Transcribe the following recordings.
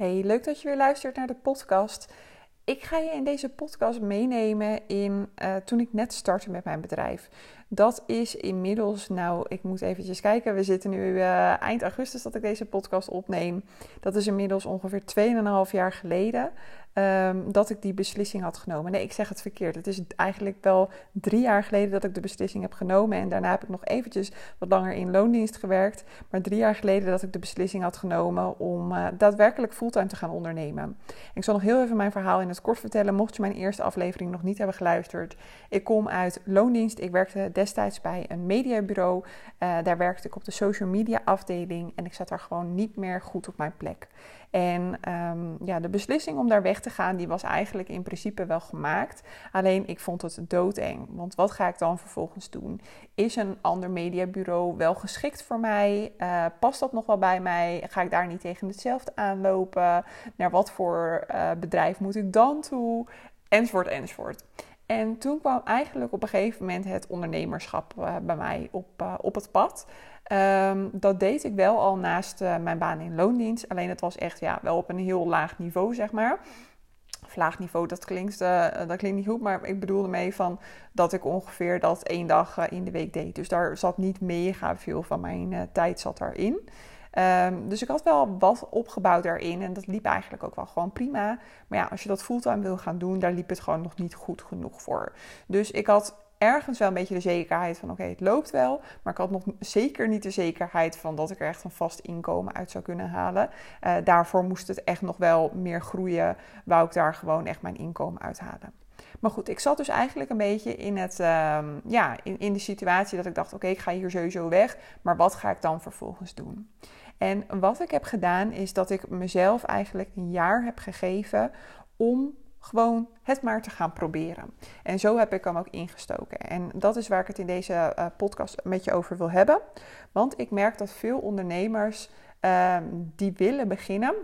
Hey, leuk dat je weer luistert naar de podcast. Ik ga je in deze podcast meenemen in uh, toen ik net startte met mijn bedrijf. Dat is inmiddels, nou, ik moet eventjes kijken. We zitten nu uh, eind augustus dat ik deze podcast opneem. Dat is inmiddels ongeveer 2,5 jaar geleden. Ehm, dat ik die beslissing had genomen. Nee, ik zeg het verkeerd. Het is eigenlijk wel drie jaar geleden dat ik de beslissing heb genomen. En daarna heb ik nog eventjes wat langer in loondienst gewerkt. Maar drie jaar geleden dat ik de beslissing had genomen om uh, daadwerkelijk fulltime te gaan ondernemen. ik zal nog heel even mijn verhaal in het kort vertellen. Mocht je mijn eerste aflevering nog niet hebben geluisterd. Ik kom uit loondienst. Ik werkte destijds bij een mediabureau. Uh, daar werkte ik op de social media afdeling. En ik zat daar gewoon niet meer goed op mijn plek. En um, ja, de beslissing om daar weg te gaan, die was eigenlijk in principe wel gemaakt. Alleen ik vond het doodeng. Want wat ga ik dan vervolgens doen? Is een ander mediabureau wel geschikt voor mij? Uh, past dat nog wel bij mij? Ga ik daar niet tegen hetzelfde aanlopen? Naar wat voor uh, bedrijf moet ik dan toe? Enzovoort, enzovoort. En toen kwam eigenlijk op een gegeven moment het ondernemerschap uh, bij mij op, op het pad. Um, dat deed ik wel al naast mijn baan in loondienst. Alleen het was echt ja, wel op een heel laag niveau, zeg maar. Of laag niveau, dat klinkt, uh, dat klinkt niet goed. Maar ik bedoelde mee van dat ik ongeveer dat één dag uh, in de week deed. Dus daar zat niet mega veel van mijn tijd zat daarin. Um, dus ik had wel wat opgebouwd daarin. En dat liep eigenlijk ook wel gewoon prima. Maar ja, als je dat fulltime wil gaan doen, daar liep het gewoon nog niet goed genoeg voor. Dus ik had ergens wel een beetje de zekerheid van oké, het loopt wel. Maar ik had nog zeker niet de zekerheid van dat ik er echt een vast inkomen uit zou kunnen halen. Uh, daarvoor moest het echt nog wel meer groeien. Wou ik daar gewoon echt mijn inkomen uithalen. Maar goed, ik zat dus eigenlijk een beetje in, het, uh, ja, in, in de situatie dat ik dacht: oké, ik ga hier sowieso weg. Maar wat ga ik dan vervolgens doen? En wat ik heb gedaan is dat ik mezelf eigenlijk een jaar heb gegeven om gewoon het maar te gaan proberen. En zo heb ik hem ook ingestoken. En dat is waar ik het in deze uh, podcast met je over wil hebben. Want ik merk dat veel ondernemers uh, die willen beginnen,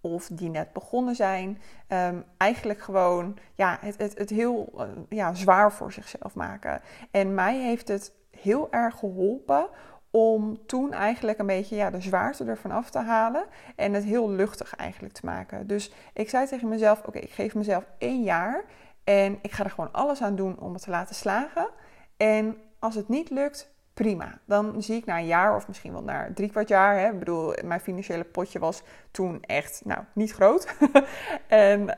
of die net begonnen zijn, um, eigenlijk gewoon ja, het, het, het heel uh, ja, zwaar voor zichzelf maken. En mij heeft het heel erg geholpen om toen eigenlijk een beetje ja, de zwaarte ervan af te halen en het heel luchtig eigenlijk te maken. Dus ik zei tegen mezelf: Oké, ik geef mezelf één jaar en ik ga er gewoon alles aan doen om het te laten slagen. En als het niet lukt, prima. Dan zie ik na een jaar of misschien wel na drie kwart jaar. Hè, ik bedoel, mijn financiële potje was toen echt nou, niet groot. en uh,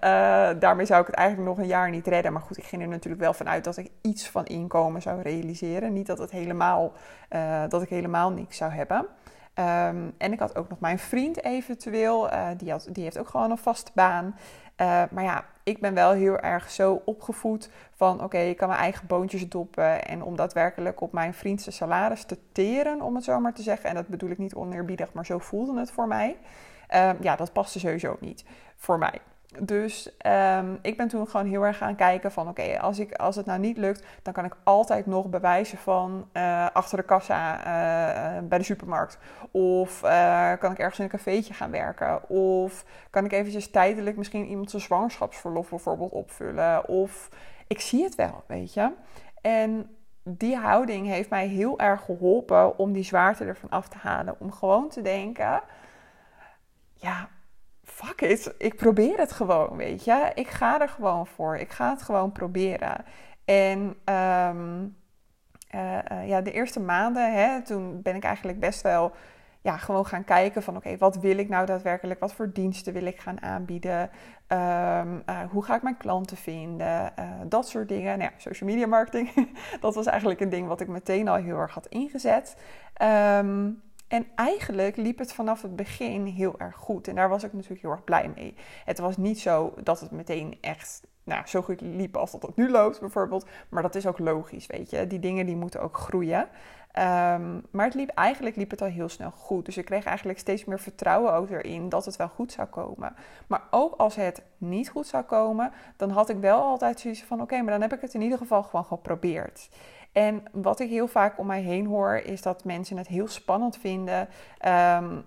daarmee zou ik het eigenlijk nog een jaar niet redden. Maar goed, ik ging er natuurlijk wel vanuit dat ik iets van inkomen zou realiseren. Niet dat, het helemaal, uh, dat ik helemaal niks zou hebben. Um, en ik had ook nog mijn vriend eventueel. Uh, die, had, die heeft ook gewoon een vaste baan. Uh, maar ja, ik ben wel heel erg zo opgevoed van oké, okay, ik kan mijn eigen boontjes doppen. En om daadwerkelijk op mijn vriendse salaris te teren, om het zo maar te zeggen. En dat bedoel ik niet oneerbiedig, maar zo voelde het voor mij. Uh, ja, dat paste sowieso niet voor mij. Dus um, ik ben toen gewoon heel erg gaan kijken van oké, okay, als, als het nou niet lukt, dan kan ik altijd nog bewijzen van uh, achter de kassa uh, bij de supermarkt. Of kan ik ergens in een cafeetje gaan werken. Of kan ik eventjes tijdelijk misschien iemand zijn zwangerschapsverlof bijvoorbeeld opvullen. Of ik zie het wel, weet je. En die houding heeft mij heel erg geholpen om die zwaarte ervan af te halen. Om gewoon te denken, ja, fuck it, ik probeer het gewoon, weet je. Ik ga er gewoon voor. Ik ga het gewoon proberen. En um, uh, uh, ja, de eerste maanden, hè, toen ben ik eigenlijk best wel ja, gewoon gaan kijken van oké, wat wil ik nou daadwerkelijk? Wat voor diensten wil ik gaan aanbieden? Um, uh, hoe ga ik mijn klanten vinden? dat soort dingen. Nou ja, social media marketing, dat was eigenlijk een ding wat ik meteen al heel erg had ingezet. Um, en eigenlijk liep het vanaf het begin heel erg goed. En daar was ik natuurlijk heel erg blij mee. Het was niet zo dat het meteen echt nou, zo goed liep als dat het nu loopt, bijvoorbeeld. Maar dat is ook logisch, weet je. Die dingen die moeten ook groeien. Um, maar het liep, eigenlijk liep het al heel snel goed. Dus ik kreeg eigenlijk steeds meer vertrouwen ook erin dat het wel goed zou komen. Maar ook als het niet goed zou komen, dan had ik wel altijd zoiets van: oké, maar dan heb ik het in ieder geval gewoon geprobeerd. En wat ik heel vaak om mij heen hoor, is dat mensen het heel spannend vinden. Um,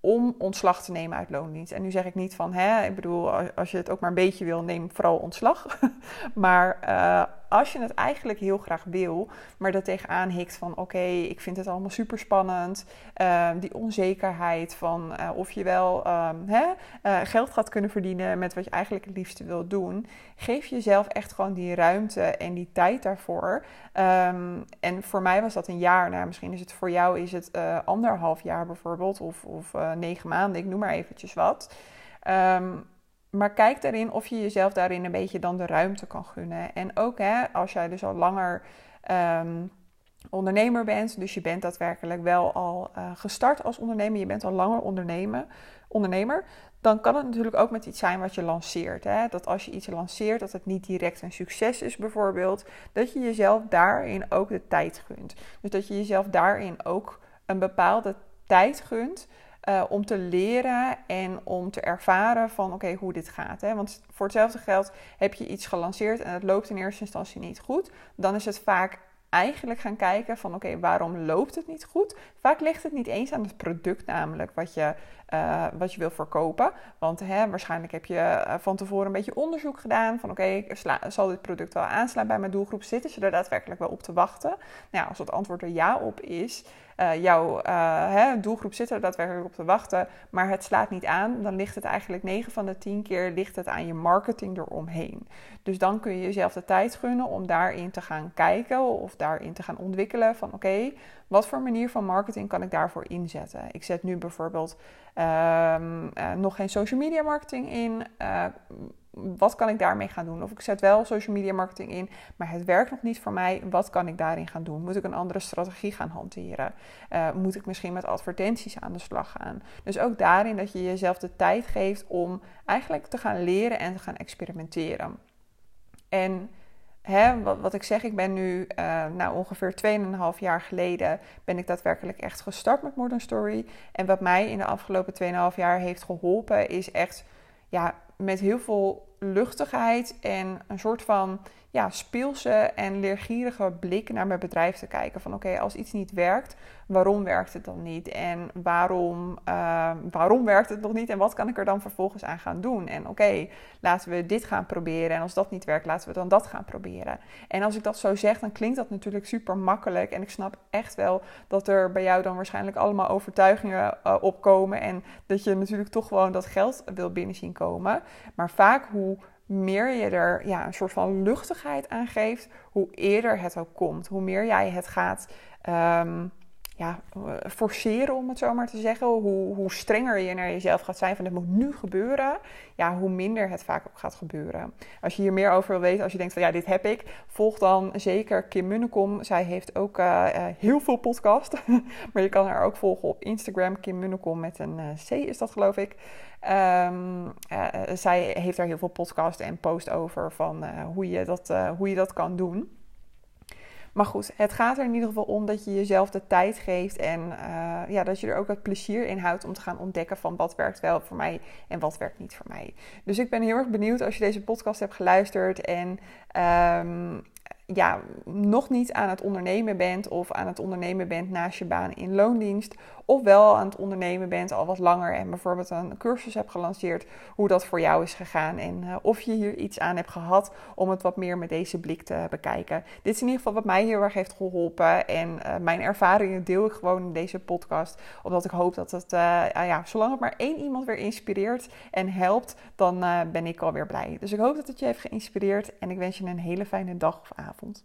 om ontslag te nemen uit loondienst. En nu zeg ik niet van, hè, ik bedoel, als je het ook maar een beetje wil, neem vooral ontslag. maar uh, als je het eigenlijk heel graag wil, maar er tegenaan hikt van oké, ik vind het allemaal super spannend. Ehm, die onzekerheid van uh, of je wel ehm, hè, uh, geld gaat kunnen verdienen met wat je eigenlijk het liefste wilt doen. Geef jezelf echt gewoon die ruimte en die tijd daarvoor. Um, en voor mij was dat een jaar. Nou, misschien is het voor jou is het uh, anderhalf jaar bijvoorbeeld, of, of negen maanden, ik noem maar eventjes wat. Maar kijk daarin of je jezelf daarin een beetje dan de ruimte kan gunnen. En ook hè, als jij dus al langer um, ondernemer bent, dus je bent daadwerkelijk wel al uh, gestart als ondernemer, je bent al langer ondernemen, ondernemer, dan kan het natuurlijk ook met iets zijn wat je lanceert. Hè? Dat als je iets lanceert, dat het niet direct een succes is bijvoorbeeld, dat je jezelf daarin ook de tijd gunt. Dus dat je jezelf daarin ook een bepaalde tijd gunt uh, om te leren en om te ervaren van oké, hoe dit gaat. Hè? Want voor hetzelfde geld heb je iets gelanceerd en het loopt in eerste instantie niet goed. Dan is het vaak eigenlijk gaan kijken van oké, waarom loopt het niet goed? Vaak ligt het niet eens aan het product namelijk wat je, uh, wat je wil verkopen. Want hè, waarschijnlijk heb je uh, van tevoren een beetje onderzoek gedaan van oké, zal dit product wel aanslaan bij mijn doelgroep? Zitten ze er daadwerkelijk wel op te wachten? Nou, als het antwoord er ja op is, uh, jouw hè, doelgroep zit er daadwerkelijk op te wachten, maar het slaat niet aan, dan ligt het eigenlijk 9 van de 10 keer ligt het aan je marketing eromheen. Dus dan kun je jezelf de tijd gunnen om daarin te gaan kijken of daarin te gaan ontwikkelen van oké, wat voor manier van marketing kan ik daarvoor inzetten? Ik zet nu bijvoorbeeld um, uh, nog geen social media marketing in. Uh, wat kan ik daarmee gaan doen? Of ik zet wel social media marketing in, maar het werkt nog niet voor mij. Wat kan ik daarin gaan doen? Moet ik een andere strategie gaan hanteren? Uh, moet ik misschien met advertenties aan de slag gaan? Dus ook daarin dat je jezelf de tijd geeft om eigenlijk te gaan leren en te gaan experimenteren. En hè, wat, wat, ik zeg, ik ben nu uh, nou, ongeveer 2,5 jaar geleden ben ik daadwerkelijk echt gestart met Modern Story. En wat mij in de afgelopen 2,5 jaar heeft geholpen is echt ja, met heel veel luchtigheid en een soort van ja, speelse en leergierige blik naar mijn bedrijf te kijken. Van oké, als iets niet werkt, waarom werkt het dan niet? En waarom, uh, waarom werkt het nog niet? En wat kan ik er dan vervolgens aan gaan doen? En oké, laten we dit gaan proberen. En als dat niet werkt, laten we dan dat gaan proberen. En als ik dat zo zeg, dan klinkt dat natuurlijk super makkelijk. En ik snap echt wel dat er bij jou dan waarschijnlijk allemaal overtuigingen uh, opkomen. En dat je natuurlijk toch gewoon dat geld wil binnen zien komen. Maar vaak hoe meer je er ja, een soort van luchtigheid aan geeft, hoe eerder het ook komt. Hoe meer jij het gaat um, ja, forceren, om het zo maar te zeggen. Hoe, hoe strenger je naar jezelf gaat zijn van het moet nu gebeuren. Ja, hoe minder het vaak ook gaat gebeuren. Als je hier meer over wil weten, als je denkt van ja, dit heb ik. Volg dan zeker Kim Munnekom. Zij heeft ook uh, uh, heel veel podcast. maar je kan haar ook volgen op Instagram. Kim Munnekom met een uh, C is dat geloof ik. Um, zij heeft daar heel veel podcast en post over van hoe, je dat, hoe je dat kan doen. Maar goed, het gaat er in ieder geval om dat je jezelf de tijd geeft en uh, ja, dat je er ook het plezier in houdt om te gaan ontdekken van wat werkt wel voor mij en wat werkt niet voor mij. Dus ik ben heel erg benieuwd als je deze podcast hebt geluisterd en um, ja, nog niet aan het ondernemen bent of aan het ondernemen bent naast je baan in loondienst. Of wel aan het ondernemen bent al wat langer en bijvoorbeeld een cursus hebt gelanceerd. Hoe dat voor jou is gegaan en uh, of je hier iets aan hebt gehad om het wat meer met deze blik te bekijken. Dit is in ieder geval wat mij heel erg heeft geholpen. En uh, mijn ervaringen deel ik gewoon in deze podcast. Omdat ik hoop dat het, uh, ja, zolang het maar één iemand weer inspireert en helpt, dan ben ik alweer blij. Dus ik hoop dat het je heeft geïnspireerd en ik wens je een hele fijne dag of avond.